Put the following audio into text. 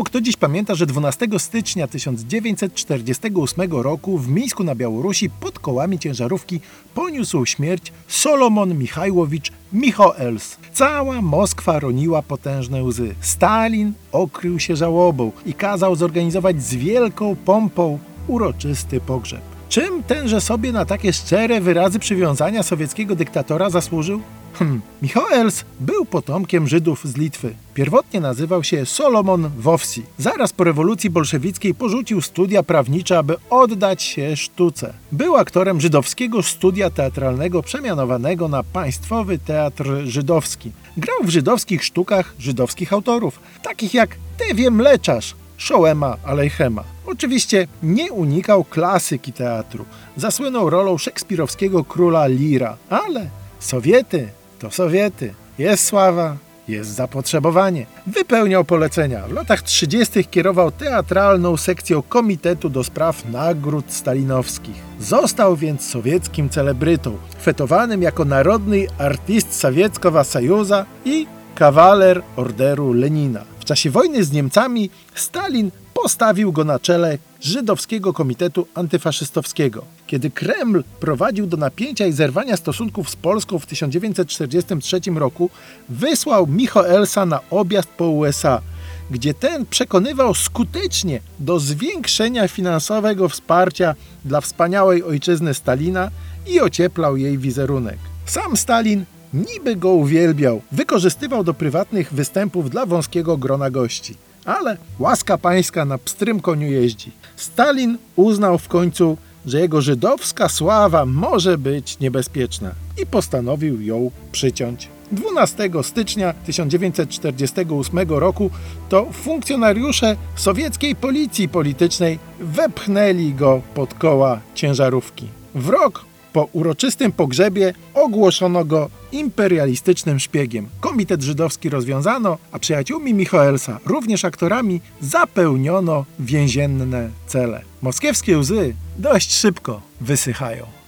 Mało kto dziś pamięta, że 12 stycznia 1948 roku w Mińsku na Białorusi pod kołami ciężarówki poniósł śmierć Solomon Michajłowicz Michoels. Cała Moskwa roniła potężne łzy. Stalin okrył się żałobą i kazał zorganizować z wielką pompą uroczysty pogrzeb. Czym tenże sobie na takie szczere wyrazy przywiązania sowieckiego dyktatora zasłużył? Hmm, Michoels był potomkiem Żydów z Litwy. Pierwotnie nazywał się Solomon Wowsi. Zaraz po rewolucji bolszewickiej porzucił studia prawnicze, aby oddać się sztuce. Był aktorem żydowskiego studia teatralnego przemianowanego na Państwowy Teatr Żydowski. Grał w żydowskich sztukach żydowskich autorów, takich jak Tewie Mleczarz, Szołema Alejchema. Oczywiście nie unikał klasyki teatru. Zasłynął rolą szekspirowskiego króla Lira, ale Sowiety to Sowiety. Jest sława, jest zapotrzebowanie. Wypełniał polecenia. W latach 30. kierował teatralną sekcją Komitetu do Spraw Nagród Stalinowskich. Został więc sowieckim celebrytą, fetowanym jako narodny artyst Sowieckiego Sojuza i kawaler Orderu Lenina. Czasie wojny z Niemcami Stalin postawił go na czele żydowskiego komitetu antyfaszystowskiego. Kiedy Kreml prowadził do napięcia i zerwania stosunków z Polską w 1943 roku, wysłał Michoelsa na objazd po USA, gdzie ten przekonywał skutecznie do zwiększenia finansowego wsparcia dla wspaniałej ojczyzny Stalina i ocieplał jej wizerunek. Sam Stalin niby go uwielbiał, wykorzystywał do prywatnych występów dla wąskiego grona gości. Ale łaska pańska na pstrym koniu jeździ. Stalin uznał w końcu, że jego żydowska sława może być niebezpieczna i postanowił ją przyciąć. 12 stycznia 1948 roku to funkcjonariusze sowieckiej policji politycznej wepchnęli go pod koła ciężarówki. W rok po uroczystym pogrzebie ogłoszono go imperialistycznym szpiegiem. Komitet żydowski rozwiązano, a przyjaciółmi Michoelsa, również aktorami, zapełniono więzienne cele. Moskiewskie łzy dość szybko wysychają.